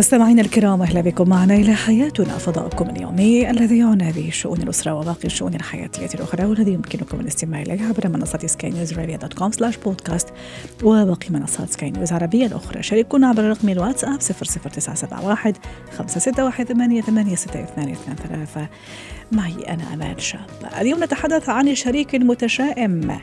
مستمعينا الكرام أهلا بكم معنا إلى حياتنا فضاؤكم اليومي الذي يعنى بشؤون الأسرة وباقي الشؤون الحياتية الأخرى والذي يمكنكم الاستماع إليه عبر منصة سكاي نيوز dot com slash podcast وباقي منصات سكاي نيوز العربيه الأخرى. شاركونا عبر رقم الواتساب 00971 561 886223 معي أنا أمال شاب. اليوم نتحدث عن الشريك المتشائم.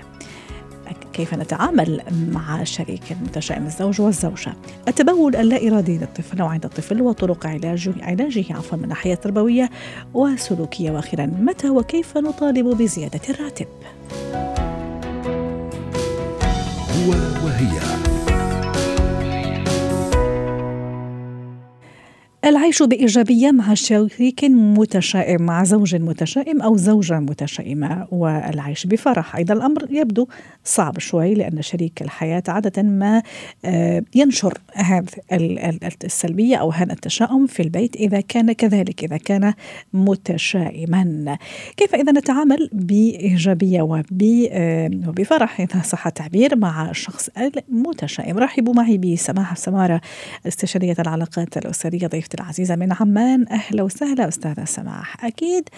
كيف نتعامل مع شريك متشائم الزوج والزوجة. التبول اللا إرادي للطفل أو عند الطفل وطرق علاجه علاجه عفوا من الناحية التربوية وسلوكية. وأخيرا متى وكيف نطالب بزيادة الراتب؟ هو وهي العيش بإيجابية مع شريك متشائم مع زوج متشائم أو زوجة متشائمة والعيش بفرح. أيضا الأمر يبدو صعب شوي لأن شريك الحياة عادة ما آه، ينشر هذه السلبية أو هذا التشاؤم في البيت إذا كان كذلك إذا كان متشائما. كيف إذا نتعامل بإيجابية آه، وبفرح؟ إذا صح التعبير مع الشخص المتشائم. رحبوا معي بسماحة سمارة استشارية العلاقات الأسرية ضيفتي العزيزة من عمان أهلا وسهلا أستاذة سماح. أكيد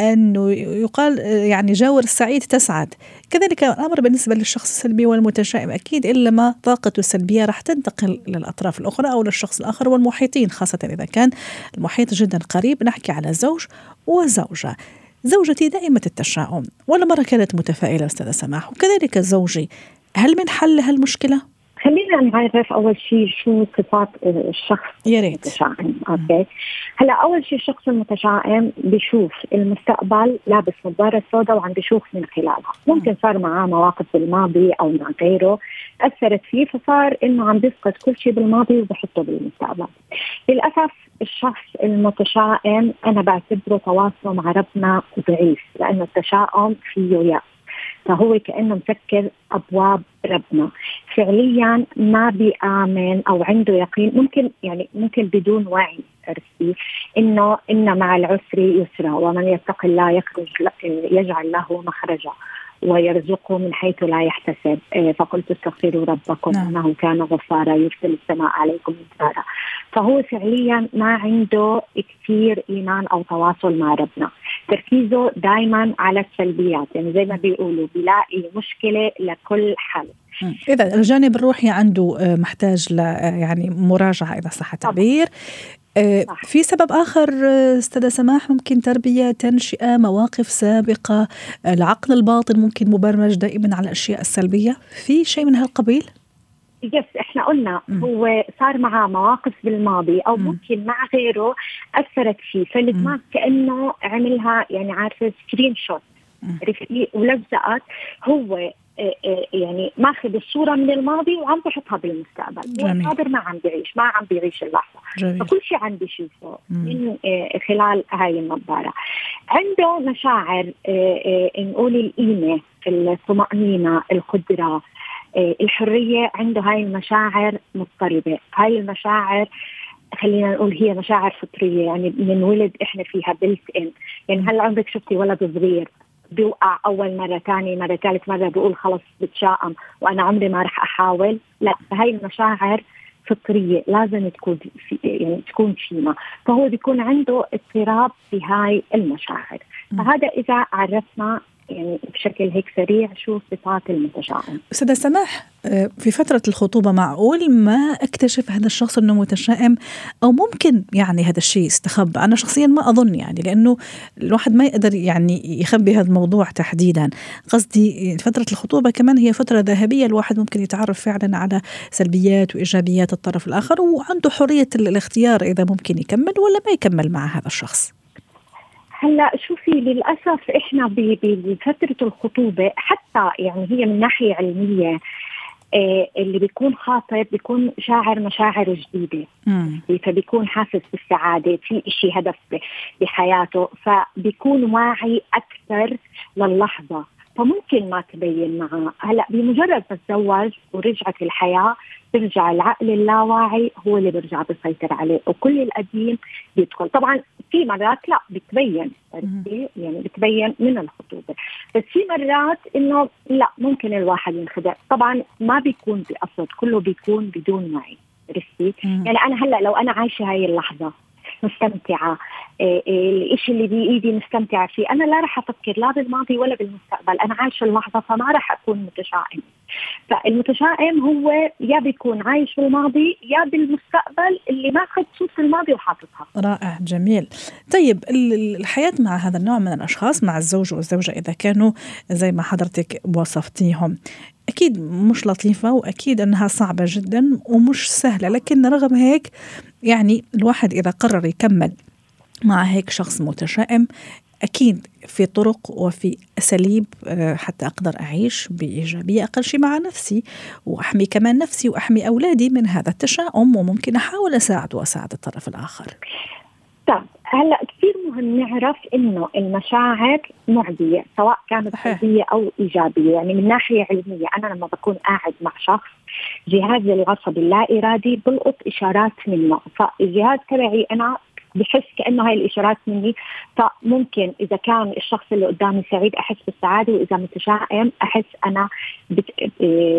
أنه يقال يعني جاور السعيد تسعد. كذلك الأمر بالنسبة للشخص السلبي والمتشائم أكيد إلا ما طاقته السلبية راح تنتقل للأطراف الأخرى أو للشخص الآخر والمحيطين خاصة إذا كان المحيط جدا قريب. نحكي على زوج وزوجة. زوجتي دائمة التشاؤم ولا مرة كانت متفائلة أستاذة سماح. وكذلك زوجي هل من حل هالمشكلة؟ خلينا نعرف أول شيء شو صفات الشخص يا ريت. المتشائم. أوكي. هلأ أول شيء الشخص المتشائم بيشوف المستقبل لابس نظارة سوداء وعم بيشوف من خلالها. ممكن صار معاه مواقف بالماضي أو مع غيره أثرت فيه فصار إنه عم بيفقد كل شيء بالماضي وبحطه بالمستقبل. للأسف الشخص المتشائم أنا بعتبره تواصله مع ربنا ضعيف لأنه التشاؤم فيه يأس. فهو كأنه مسكر أبواب ربنا. فعليا ما بيامن أو عنده يقين. ممكن يعني ممكن بدون وعي عرفتي إنه إن مع العسر يسرا. ومن يتق الله يخرج يجعل له مخرجا. ويرزقه من حيث لا يحتسب. إيه، فقلت استغفروا ربكم نعم. إنه كان غفارا يرسل السماء عليكم مدرارا. فهو فعليا ما عنده كثير إيمان أو تواصل مع ربنا. تركيزه دائما على السلبيات. يعني زي ما بيقولوا بيلاقي مشكلة لكل حل. إذا الجانب الروحي عنده آه، محتاج ل آه، يعني مراجعة إذا صح التعبير. آه، في سبب آخر أستاذة سماح ممكن تربية تنشئة مواقف سابقة العقل الباطن ممكن مبرمج دائما على الأشياء السلبية. في شيء من هالقبيل؟ يس إحنا قلنا م. هو صار معاه مواقف بالماضي أو م. ممكن مع غيره أثرت فيه. فالدماغ كأنه عملها يعني عارفة screenshot ولزقت. هو آه، آه، يعني ماخذ الصورة من الماضي وعم بحطها بالمستقبل. هو الحاضر ما عم بيعيش ما عم بيعيش اللحظة. جميل. فكل شيء عم بيشوفه من آه، خلال هاي النظارة. عنده مشاعر نقول القيمة الطمأنينة القدرة الحرية. عنده هاي المشاعر مضطربة. هاي المشاعر خلينا نقول هي مشاعر فطرية يعني من ولد إحنا فيها بلت ان يعني هلأ عمرك شفتي ولد صغير؟ بيوقع أول مرة ثاني مرة ثالث مرة بيقول خلص بتشائم وأنا عمري ما رح أحاول. لا هاي المشاعر فطرية لازم تكون في يعني تكون فينا فهو بيكون عنده اضطراب في هاي المشاعر. فهذا إذا عرفنا يعني بشكل هيك سريع شو صفات المتشائم أستاذة سماح آه، في فترة الخطوبة معقول ما اكتشف هذا الشخص إنه متشائم؟ أو ممكن يعني هذا الشيء استخبى أنا شخصيا ما أظن يعني لأنه الواحد ما يقدر يعني يخبي هذا الموضوع تحديدا. قصدي فترة الخطوبة كمان هي فترة ذهبية الواحد ممكن يتعرف فعلا على سلبيات وإيجابيات الطرف الآخر وعنده حرية الاختيار إذا ممكن يكمل ولا ما يكمل مع هذا الشخص. هلا شوفي للأسف إحنا بفترة الخطوبة حتى يعني هي من ناحية علمية آه اللي بيكون خاطب بيكون شاعر مشاعر جديدة. مم. فبيكون حاسس بالسعادة في شيء هدف بحياته. فبيكون واعي أكثر للحظة. فممكن ما تبين معه. هلا بمجرد ما تزوج ورجعت الحياة بيرجع العقل اللاواعي هو اللي بيرجع بيسيطر عليه وكل القديم بيدخل. طبعا في مرات لا بتبين. يعني بتبين من الخطوبة. بس في مرات إنه لا ممكن الواحد ينخدع. طبعا ما بيكون بقصد كله بيكون بدون وعي. عرفتي؟ يعني أنا هلا لو أنا عايشة هاي اللحظة مستمتعة. إيه، إيه، الشيء اللي بايدي مستمتعه فيه. أنا لا راح أفكر لا بالماضي ولا بالمستقبل. أنا عايشة اللحظه فما راح أكون متشائم. فالمتشائم هو يا بيكون عايش بالماضي يا بالمستقبل اللي ماخذ صوت الماضي وحاططها. رائع جميل. طيب الحياة مع هذا النوع من الأشخاص مع الزوج والزوجة إذا كانوا زي ما حضرتك وصفتيهم أكيد مش لطيفة وأكيد أنها صعبة جدا ومش سهلة لكن رغم هيك يعني الواحد إذا قرر يكمل مع هيك شخص متشائم أكيد في طرق وفي أساليب آه، حتى أقدر أعيش بإيجابية أقل شيء مع نفسي وأحمي كمان نفسي وأحمي أولادي من هذا التشاؤم وممكن أحاول أساعد وأساعد الطرف الآخر. طيب هلأ كثير مهم نعرف إنه المشاعر معدية سواء كانت سلبية أو إيجابية. يعني من ناحية علمية أنا لما بكون قاعد مع شخص جهازي العصبي اللا إرادي بلقط إشارات منه. فالجهاز تبعي أنا بحس كأنه هاي الإشارات مني. فممكن إذا كان الشخص اللي قدامي سعيد أحس بالسعادة وإذا متشائم أحس أنا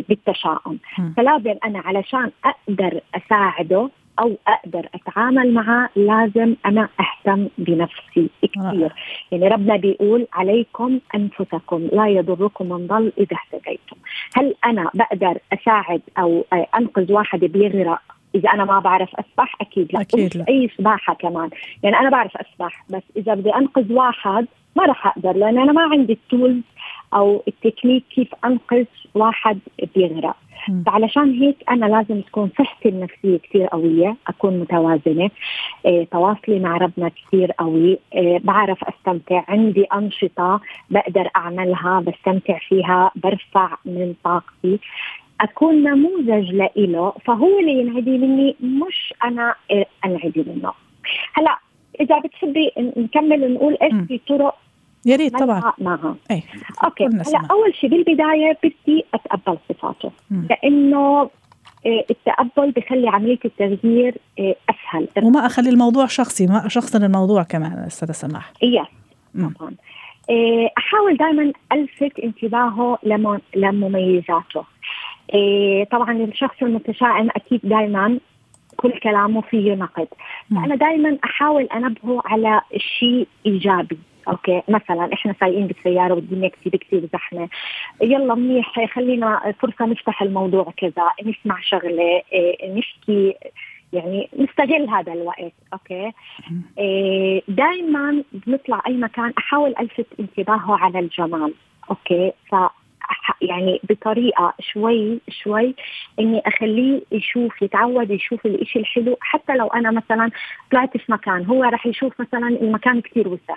بالتشاؤم. فلازم أنا علشان أقدر أساعده أو أقدر أتعامل معه لازم أنا أهتم بنفسي كثير. يعني ربنا بيقول عليكم أنفسكم لا يضركم من ضل إذا اهتديتم. هل أنا بقدر أساعد أو أنقذ واحد بيغرق إذا أنا ما بعرف أسبح أكيد لا. أكيد لا. أي سباحة كمان. يعني أنا بعرف أسبح بس إذا بدي أنقذ واحد ما راح أقدر لأن أنا ما عندي التولز أو التكنيك كيف أنقذ واحد بيغرق فعلشان هيك أنا لازم تكون صحتي النفسية كثير قوية أكون متوازنة إيه تواصلي مع ربنا كثير قوي إيه بعرف أستمتع عندي أنشطة بقدر أعملها بستمتع فيها برفع من طاقتي. أكون نموذج لإله فهو اللي ينعدي مني مش أنا أنعدي منه. هلا إذا بتحبي نكمل ونقول إيش في طرق يا ريت طبعا. معها. إيه okay. هلا أول شيء بالبداية بدي أتقبل صفاته. لأنه إيه، التقبل بخلي عملية التغيير إيه، أسهل. وما أخلي الموضوع شخصي ما أشخصن الموضوع كمان أستاذة سماح. yes طبعا. إيه، أحاول دائما ألفت انتباهه لمميزاته. طبعا الشخص المتشائم أكيد دائما كل كلامه فيه نقد. فأنا دائما أحاول أنبهه على شيء إيجابي. okay مثلا إحنا سايقين بالسيارة والدنيا كثير كثير زحمة. يلا منيح خلينا فرصة نفتح الموضوع كذا نسمع شغلة إيه، نحكي يعني نستغل هذا الوقت. okay؟ إيه دائما بنطلع أي مكان أحاول ألفت انتباهه على الجمال. okay؟ ف يعني بطريقة شوي شوي إني أخليه يشوف يتعود يشوف الإشي الحلو. حتى لو أنا مثلا طلعت في مكان هو راح يشوف مثلا المكان كثير وسع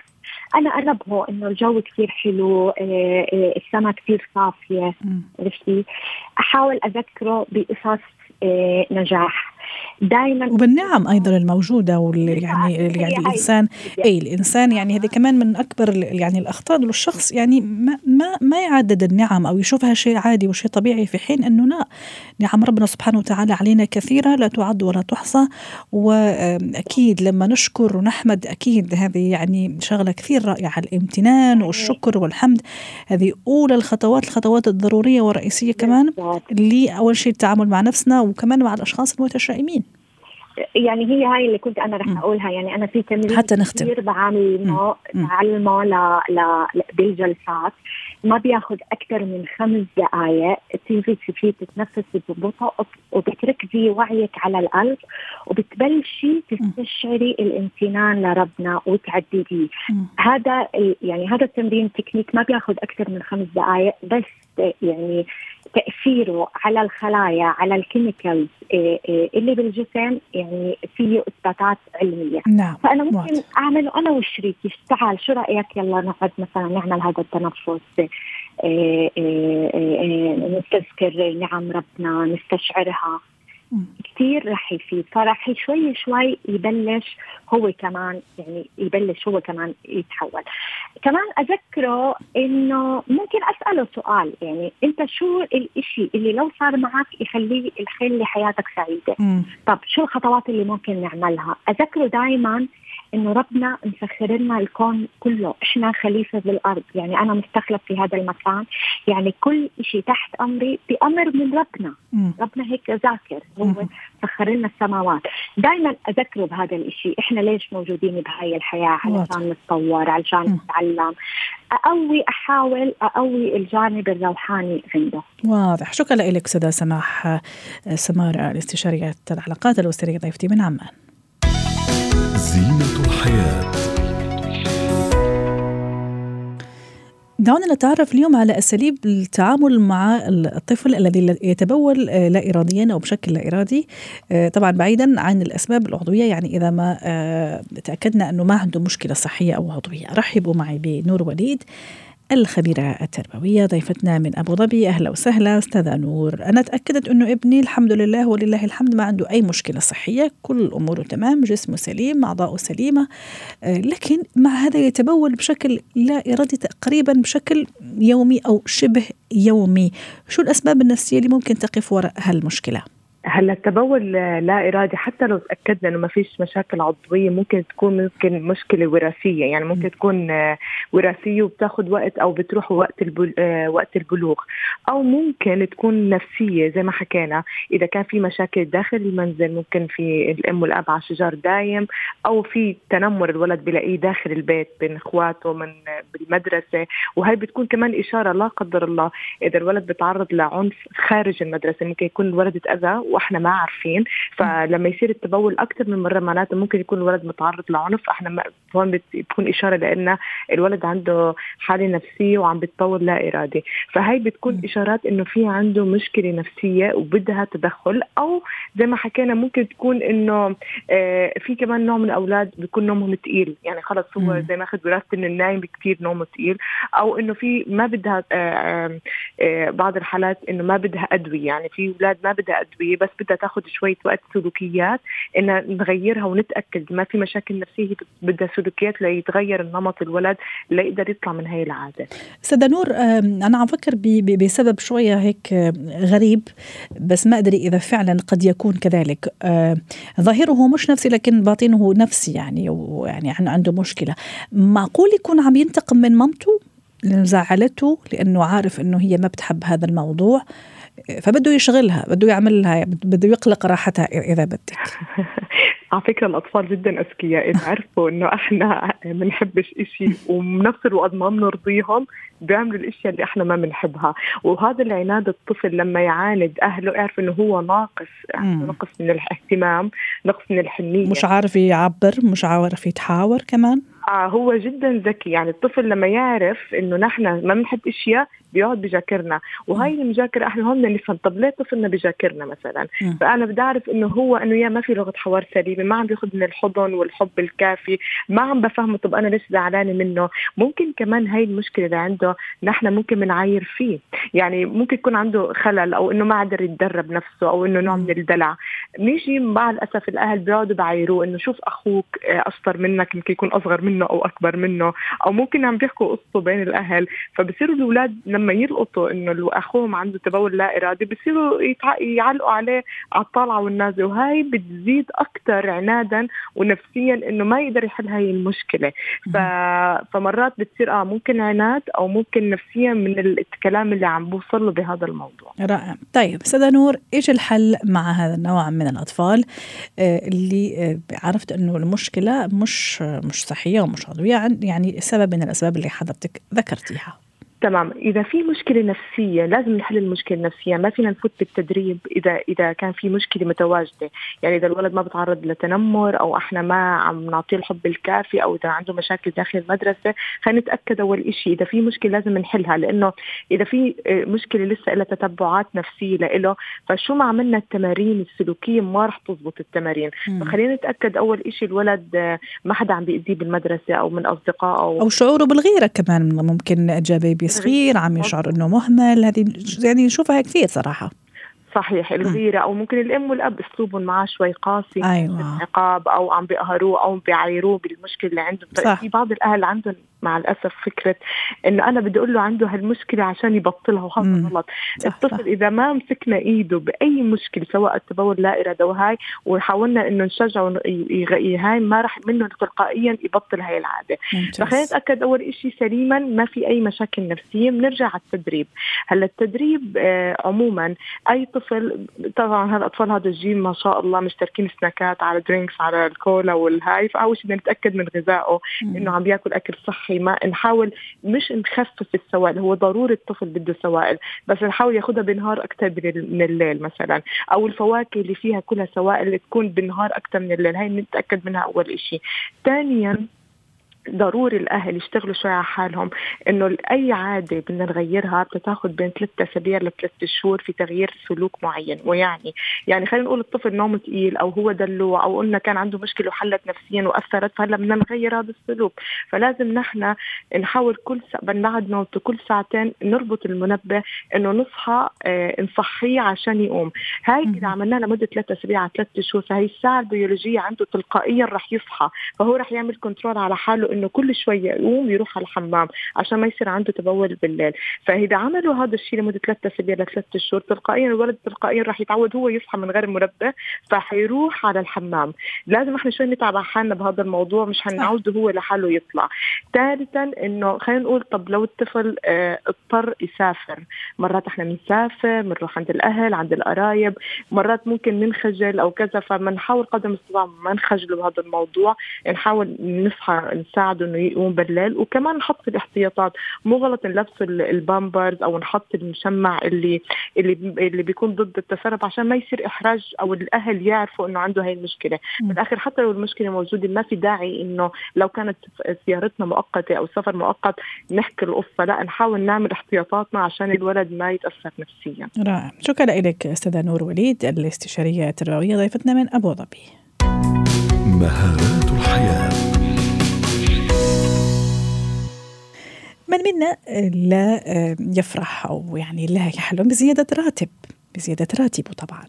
أنا قربه إنه الجو كثير حلو آه، آه، السماء كثير صافية عرفتي؟ أحاول أذكره بقصص آه، نجاح. دائما وبالنعم أيضا الموجودة واللي يعني يعني الانسان أي الإنسان يعني هذه كمان من أكبر يعني الأخطاء. للشخص يعني ما ما ما يعدد النعم أو يشوفها شيء عادي وشيء طبيعي في حين أنه لا نعم ربنا سبحانه وتعالى علينا كثيرة لا تعد ولا تحصى. واكيد لما نشكر ونحمد أكيد هذه يعني شغلة كثير رائعة. الامتنان والشكر والحمد. هذه أولى الخطوات الخطوات الضرورية والرئيسية كمان اللي اول شيء التعامل مع نفسنا وكمان مع الأشخاص المتشائمين. يعني هي هاي اللي كنت أنا رح أقولها. يعني أنا في تمرين حتى نختم. كثير بعلمه بعلمه ل... ل... بالجلسات. ما بياخذ أكثر من خمس دقائق تيجي فيه تتنفسي ببطء وبتركزي وعيك على القلب وبتبلشي تستشعري الامتنان لربنا وتعدديه هذا يعني هذا التمرين تكنيك ما بياخذ أكثر من خمس دقائق بس يعني تأثيره على الخلايا على ال chemicals إيه، إيه، اللي بالجسم يعني فيه إثباتات علمية نعم. فأنا ممكن موت. اعمله أنا وشريكي تعال شو رأيك يلا نقعد مثلا نعمل هذا التنفس إيه، نستذكر نعم ربنا نستشعرها كثير رح يفيد. فرح شوي شوي يبلش هو كمان يعني يبلش هو كمان يتحول. كمان أذكره إنه ممكن أسأله سؤال يعني أنت شو الإشي اللي لو صار معك يخليه يخلي حياتك سعيدة؟ م. طب شو الخطوات اللي ممكن نعملها؟ أذكره دائما إنه ربنا مسخر لنا الكون كله. إحنا خليفة بالأرض. يعني أنا مستخلف في هذا المكان. يعني كل شيء تحت أمري بأمر من ربنا. م. ربنا هيك ذاكر. هو سخر لنا السماوات. دائما أذكره بهذا الشيء إحنا ليش موجودين بهاي الحياة؟ علشان نتطور علشان نتعلم. أقوي أحاول أقوي الجانب الروحاني عنده. واضح. شكرا لك سدى سماح سمارة الاستشارية العلاقات الأسرية ضيفتي من عمان. زينة الحياة. دعونا نتعرف اليوم على أساليب التعامل مع الطفل الذي يتبول آه، لا إراديا أو بشكل لا إرادي. آه، طبعا بعيدا عن الأسباب العضوية يعني إذا ما آه، تأكدنا أنه ما عنده مشكلة صحية أو عضوية رحبوا معي بنور وليد. الخبيرة التربوية ضيفتنا من أبو ظبي أهلا وسهلا أستاذة نور أنا تأكدت أنه ابني الحمد لله ولله الحمد ما عنده أي مشكلة صحية كل أموره تمام جسمه سليم أعضاؤه سليمة آه، لكن مع هذا يتبول بشكل لا إرادي تقريبا بشكل يومي أو شبه يومي شو الأسباب النفسية اللي ممكن تقف وراء هالمشكلة؟ هلا التبول لا ارادي حتى لو تأكدنا إنه ما فيش مشاكل عضوية ممكن تكون ممكن مشكلة وراثية. يعني ممكن تكون وراثية وبتاخذ وقت أو بتروح وقت البل... آه، وقت البلوغ. أو ممكن تكون نفسية زي ما حكينا إذا كان في مشاكل داخل المنزل ممكن في الأم والأب على شجار دايم أو في تنمر الولد بلاقيه داخل البيت بين إخواته من بالمدرسة. وهي بتكون كمان إشارة لا قدر الله إذا الولد بتعرض لعنف خارج المدرسة. ممكن يكون الولد اتأذى وإحنا ما عارفين. فلما يصير التبول أكثر من مرة معناته ممكن يكون الولد متعرض لعنف. إحنا ما هون بتكون إشارة لأن الولد عنده حالة نفسية وعم بتطور لا ارادي فهي بتكون إشارات إنه في عنده مشكلة نفسية وبدها تدخل. أو زي ما حكينا ممكن تكون إنه آه في كمان نوع من الأولاد بيكون نومهم ثقيل يعني خلص هو زي ما اخذ وراثة إنه النايم كثير نومه ثقيل أو إنه في ما بدها آه آه بعض الحالات إنه ما بدها أدوية. يعني في أولاد ما بدها أدوية بس بدها تاخذ شوية وقت سلوكيات ان نغيرها ونتأكد ما في مشاكل نفسية بدها سلوكيات ليتغير النمط الولد ليقدر يطلع من هاي العادة. سيدة نور أنا عم فكر بسبب شوية هيك غريب بس ما أدري إذا فعلا قد يكون كذلك. ظاهره مش نفسي لكن باطنه نفسي يعني ويعني عنده مشكلة. معقول يكون عم ينتقم من مامته؟ لأنه زعلته لأنه عارف إنه هي ما بتحب هذا الموضوع. فبده يشغلها بده يعمل لها بده يقلق راحتها إذا بدك. على فكرة الأطفال جدا أذكياء إذا عرفوا إنه إحنا بنحبش إشي وبنفس الوقت ما بنرضيهم بيعملوا الأشياء اللي إحنا ما بنحبها. وهذا العناد الطفل لما يعاند أهله يعرف إنه هو ناقص نقص من الاهتمام نقص من الحنية. مش عارف يعبر مش عارف يتحاور كمان؟ آه هو جدا ذكي. يعني الطفل لما يعرف إنه نحن ما بنحب أشياء بيقعد بيذاكرنا. وهي المذاكرة إحنا هون نفهم طب ليه طفلنا بيذاكرنا مثلا؟ م. فأنا بدي اعرف إنه هو إنه يا ما في لغة حوار سليمة ما عم بياخذ من الحضن والحب الكافي ما عم بفهمه طب أنا ليش زعلانة منه؟ ممكن كمان هاي المشكلة اللي عنده نحن ممكن بنعاير فيه. يعني ممكن يكون عنده خلل أو إنه ما قدر يتدرب نفسه أو إنه نوع من الدلع. نيجي مع الأسف الأهل بيقعدوا بعايروه إنه شوف أخوك اشطر منك يمكن يكون أصغر منه أو أكبر منه أو ممكن عم بيحكوا قصته بين الأهل. فبصيروا الأولاد لما يلقطوا إنه أخوهم عنده تبول لا ارادي بصيروا يعلقوا عليه على الطالعه والنازله وهي بتزيد أكثر عنادا ونفسيا إنه ما يقدر يحل هاي المشكلة. ف... فمرات بتصير آه ممكن عناد أو ممكن نفسيا من الكلام اللي عم بوصل له بهذا الموضوع. رائع. طيب أستاذة نور إيش الحل مع هذا النوع من الأطفال؟ آه، اللي آه، عرفت إنه المشكلة مش مش صحية ومش عضوية يعني سبب من الأسباب اللي حضرتك ذكرتيها. تمام. إذا في مشكلة نفسية لازم نحل المشكلة النفسية. ما فينا نفوت بالتدريب إذا إذا كان في مشكلة متواجدة. يعني إذا الولد ما بتعرض لتنمر أو إحنا ما عم نعطيه الحب الكافي أو إذا عنده مشاكل داخل المدرسة خلينا نتأكد أول شيء إذا في مشكلة لازم نحلها. لأنه إذا في آه، مشكلة لسه لها تتبعات نفسية له فشو ما عملنا التمارين السلوكية ما رح تزبط التمارين. فخلينا نتأكد أول شيء الولد آه، ما حدا عم بيأذيه بالمدرسة أو من أصدقائه أو, أو شعوره بالغيرة كمان ممكن صغير عم يشعر إنه مهمل. هذه يعني نشوفها كثير صراحة. صحيح الغيرة أو ممكن الأم والأب أسلوبهم معاه شوي قاسي أيوة. عقاب أو عم بيقهروه أو بيعايروه بالمشكلة اللي عندهم. صح. في بعض الأهل عندهم مع الأسف فكرة إنه أنا بدي أقول له عنده هالمشكلة عشان يبطلها وهذا. غلط. الطفل. إذا ما مسكنا إيده بأي مشكلة سواء التبول لا إرادة وهاي وحاولنا إنه نشجعه هاي ما راح منه تلقائيا يبطل هاي العادة. فخلينا نتاكد أول شيء سليما ما في أي مشاكل نفسية. بنرجع على التدريب. هلأ التدريب آه عموما أي طفل طبعا هالأطفال هذا الجيل ما شاء الله مشتركين سناكات على drinks على الكولا والهاي فأول شيء بدنا نتأكد من غذائه إنه عم بياكل أكل صحي. ما نحاول مش نخفف السوائل هو ضروري الطفل بده سوائل بس نحاول ياخذها بالنهار أكثر من الليل مثلا أو الفواكه اللي فيها كلها سوائل تكون بالنهار أكثر من الليل هاي نتأكد منها أول شيء ثانيا ضروري الأهل يشتغلوا شوي على حالهم إنه أي عادة بدنا نغيرها بتاخذ بين ثلاث أسابيع لثلاث شهور في تغيير سلوك معين ويعني يعني خلينا نقول الطفل نوم ثقيل أو هو دلوع أو قلنا كان عنده مشكلة وحلت نفسيا وأثرت فهلأ بدنا نغير هذا السلوك فلازم نحن نحاول كل سا... بعد نومته كل ساعتين نربط المنبه إنه نصحى آه نصحيه عشان يقوم هاي. إذا عملناها لمدة ثلاث أسابيع على ثلاث شهور فهي الساعة البيولوجية عنده تلقائيا رح يصحى فهو رح يعمل كنترول على حاله إنه كل شوية يقوم يروح على الحمام عشان ما يصير عنده تبول بالليل. فإذا عملوا هذا الشيء لمدة ثلاث أسابيع لثلاث شهور تلقائيا الولد تلقائيا رح يتعود هو يصحى من غير منبه فحيروح على الحمام. لازم إحنا شوي نتعب على حالنا بهذا الموضوع مش حنعوده هو لحاله يطلع. ثالثا إنه خلينا نقول طب لو الطفل آه اضطر يسافر. مرات إحنا بنسافر بنروح عند الأهل عند القرايب مرات ممكن ننخجل أو كذا فبنحاول قدر المستطاع ما نخجله بهذا الموضوع. نحاول نصحى نساعده إنه يقوم بالليل. وكمان نحط الاحتياطات مو غلط نلبسه ال- البامبرز أو نحط المشمع اللي اللي اللي بيكون ضد التسرب عشان ما يصير إحراج أو الأهل يعرفوا إنه عنده هاي المشكلة. بالاخر حتى لو المشكلة موجودة ما في داعي إنه لو كانت زيارتنا مؤقتة أو سفر مؤقت نحكي القصة. لا نحاول نعمل احتياطاتنا عشان الولد ما يتأثر نفسيا. رائع. شكرا لك أستاذة نور وليد الاستشارية التربوية ضيفتنا من أبو ظبي. مهارات الحياة. من منا لا يفرح أو يعني لا يحلم بزيادة راتب بزيادة راتبه طبعا.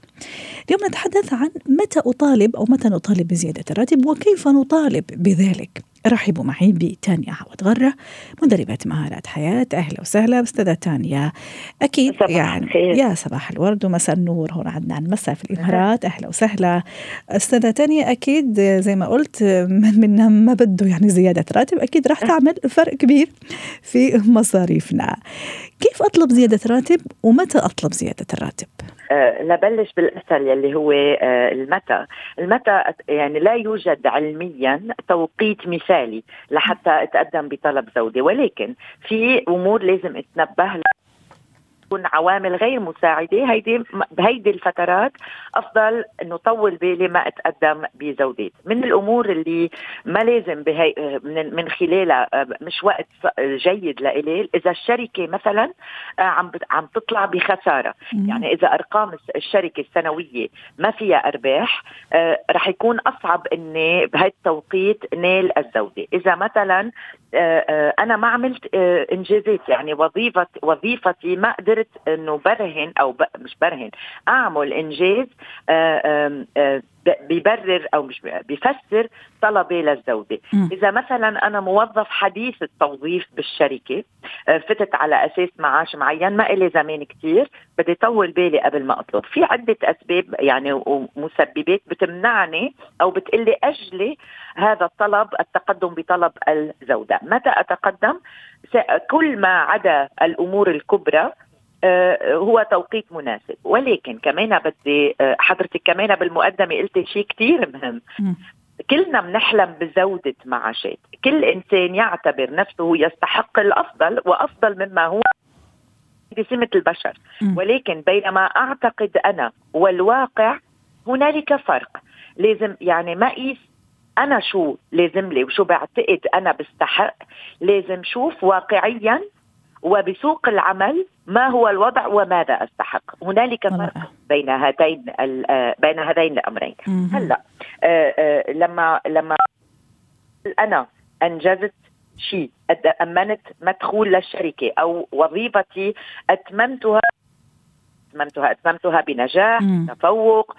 اليوم نتحدث عن متى أطالب أو متى نطالب بزيادة الراتب وكيف نطالب بذلك. رحبوا معي بتانيا عوض غرة مدربة مهارات حياة. أهلا وسهلا أستاذة تانيا. أكيد صباح يعني الخير. يا صباح الورد ومساء النور. هون عدنان مساء في الإمارات. أهلا وسهلا. أستاذة تانيا أكيد زي ما قلت من منا ما بده يعني زيادة راتب أكيد راح تعمل فرق كبير في مصاريفنا. كيف أطلب زيادة راتب ومتى أطلب زيادة الراتب؟ آه، لبلش بالأسهل يلي هو آه، المتى، المتى يعني لا يوجد علميا توقيت مثالي لحتى أتقدم بطلب زوجي ولكن في أمور لازم اتنبه لها تكون عوامل غير مساعدة. هيدي بهيدي الفترات أفضل انه طول بالي ما أتقدم بزودات. من الأمور اللي ما لازم بهي من, من خلالها آه، مش وقت جيد لإلي إذا الشركة مثلا آه، عم عم تطلع بخسارة. يعني إذا أرقام الشركة السنوية ما فيها أرباح آه رح يكون أصعب اني بهالتوقيت نيل الزودة. إذا مثلا أنا ما عملت إنجازات يعني وظيفه وظيفتي ما قدرت إنه برهن أو ب... مش برهن أعمل إنجاز آه آه ب- بيبرر أو مش بي- بيفسر طلبي للزوجة. إذا مثلا أنا موظف حديث التوظيف بالشركة آه، فتت على أساس معاش معين ما إلي زمان كتير بدي طول بالي قبل ما أطلب. في عدة أسباب يعني ومسببات بتمنعني أو بتقلي أجلي هذا الطلب التقدم بطلب الزوجة. متى أتقدم؟ كل ما عدا الأمور الكبرى هو توقيت مناسب. ولكن كمان بدي آه، حضرتك كمان بالمقدمة قلت شيء كتير مهم. كلنا بنحلم بزودة معاشات. كل إنسان يعتبر نفسه يستحق الأفضل وأفضل مما هو هذه سمة البشر. ولكن بينما أعتقد أنا والواقع هنالك فرق. لازم يعني ما قيس أنا شو لازم لي وشو بعتقد أنا بستحق. لازم شوف واقعيا وبسوق العمل ما هو الوضع وماذا أستحق هنالك فرق رائع. بين هاتين آه، بين هذين الأمرين. هلا آه، آه، لما لما أنا أنجزت شيء أمنت مدخول للشركة أو وظيفتي اتممتها اتممتها أتممتها بنجاح مم. تفوق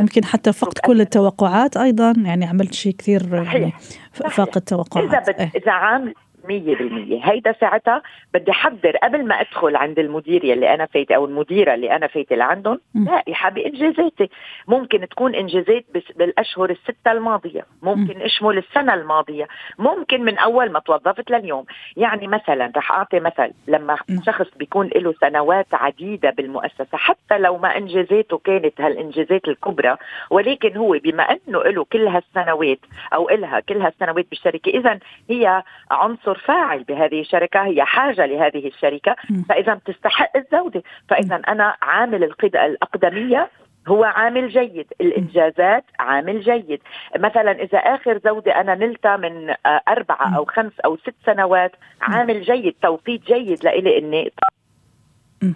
ممكن حتى فقد كل التوقعات أيضا يعني عملت شيء كثير يعني فاق التوقعات إذا بد... إيه. إذا عامل مية بالمية. هيدا ساعتها بدي حضر قبل ما أدخل عند المدير يلي أنا فايتة أو المديرة اللي أنا فايتة لعندهم. لائحة بإنجازاتي ممكن تكون إنجازات بالأشهر الستة الماضية. ممكن أشمل السنة الماضية. ممكن من أول ما توظفت لليوم. يعني مثلا رح أعطي مثل لما شخص بيكون له سنوات عديدة بالمؤسسة حتى لو ما إنجازاته كانت هالإنجازات الكبرى ولكن هو بما أنه له كل هالسنوات أو إلها كل هالسنوات بالشركة إذا هي عنصر فاعل بهذه الشركة هي حاجة لهذه الشركة. فإذا بتستحق الزودة. فإذا أنا عامل الأقدمية هو عامل جيد. الإنجازات عامل جيد. مثلا إذا آخر زودة أنا نلتها من آه، أربعة أو خمس أو ست سنوات عامل جيد. توقيت جيد لإلي إني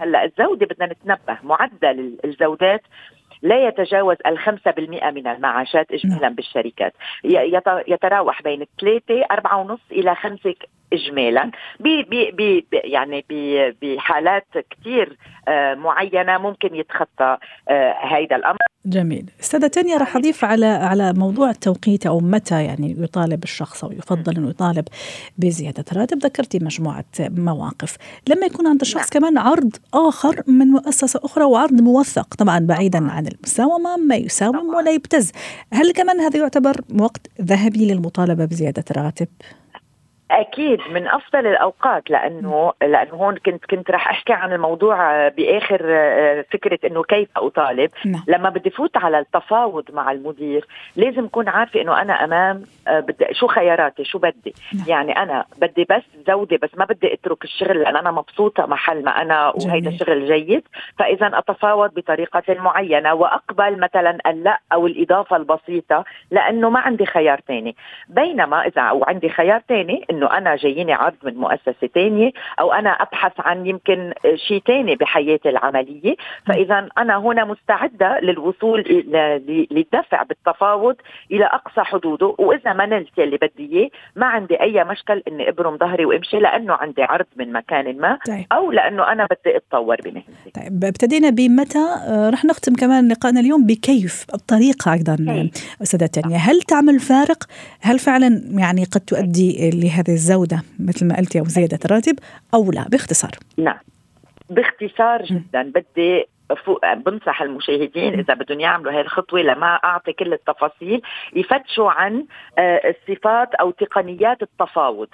هلأ الزودة بدنا نتنبه. معدل الزودات لا يتجاوز الخمسة بالمئة من المعاشات إجمالا نعم. بالشركات. يتراوح بين 3 4.5 إلى 5 اجمالا بي بي بي يعني بحالات كثير آه، معينة ممكن يتخطى آه، هذا الأمر. جميل. أستاذة تانيا رح أضيف على على موضوع التوقيت أو متى يعني يطالب الشخص أو يفضل إنه يطالب بزيادة راتب ذكرتي مجموعة مواقف. لما يكون عند الشخص نعم. كمان عرض آخر من مؤسسة أخرى وعرض موثق طبعا بعيدا عن المساومة ما يساوم ولا يبتز. هل كمان هذا يعتبر وقت ذهبي للمطالبة بزيادة راتب أكيد من أفضل الأوقات لأنه لأنه هون كنت كنت رح أحكي عن الموضوع بآخر آه، فكرة إنه كيف أطالب. نعم. لما بدي فوت على التفاوض مع المدير لازم اكون عارفة إنه أنا أمام آه، بدي شو خياراتي شو بدي. نعم. يعني أنا بدي بس زودي بس ما بدي أترك الشغل لأن أنا مبسوطة محل ما أنا وهيدا شغل جيد. فإذا أتفاوض بطريقة معينة وأقبل مثلا اللأ أو الإضافة البسيطة لأنه ما عندي خيار ثاني بينما اذا أو عندي خيار ثاني إنه أنا جاييني عرض من مؤسسة ثانية أو أنا أبحث عن يمكن شيء ثاني بحياتي العملية. فإذا أنا هنا مستعدة للوصول للدفع بالتفاوض إلى أقصى حدوده. وإذا ما نلت اللي بدي إياه ما عندي أي مشكل إني أبرم ظهري وأمشي لأنه عندي عرض من مكان ما طيب. أو لأنه أنا بدي أتطور بمهنتي. طيب ابتدينا بمتى؟ آه، رح نختم كمان لقائنا اليوم بكيف الطريقة أيضا أستاذة تانية. هل تعمل فارق؟ هل فعلا يعني قد تؤدي لهذا الزودة مثل ما قلتي أو زيادة الراتب أو لا باختصار. نعم. باختصار جدا. بدي بنصح المشاهدين إذا بدهم يعملوا هذه الخطوة لما أعطي كل التفاصيل يفتشوا عن آه، الصفات أو تقنيات التفاوض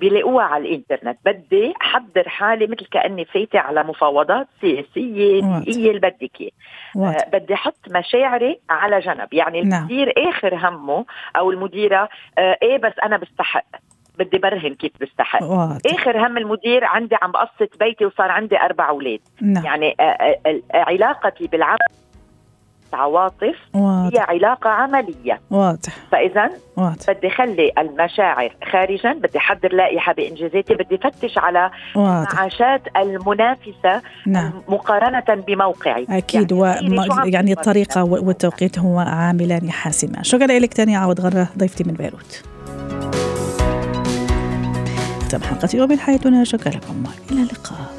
بيلاقوها على الإنترنت. بدي أحضر حالي مثل كأني فايتة على مفاوضات سياسية بيئيه اللي بدك آه، بدي أحط مشاعري على جنب. يعني نعم. المدير آخر همه أو المديرة آه، إيه بس أنا بستحق. بدي برهن كيف بستحق واضح. آخر هم المدير عندي عم بقسط بيتي وصار عندي أربع أولاد نعم. يعني آه، آه، علاقتي بالعمل عواطف واضح. هي علاقة عملية واضح فإذا. بدي خلي المشاعر خارجا بدي حضر لائحة بإنجازاتي بدي فتش على واضح. معاشات المنافسة نعم. مقارنة بموقعي أكيد يعني, و... يعني الطريقة والتوقيت هو عاملان حاسمة شكرا لك تاني عوض غرة ضيفتي من بيروت ختام حلقة يوم حياتنا شكرا لكم إلى اللقاء.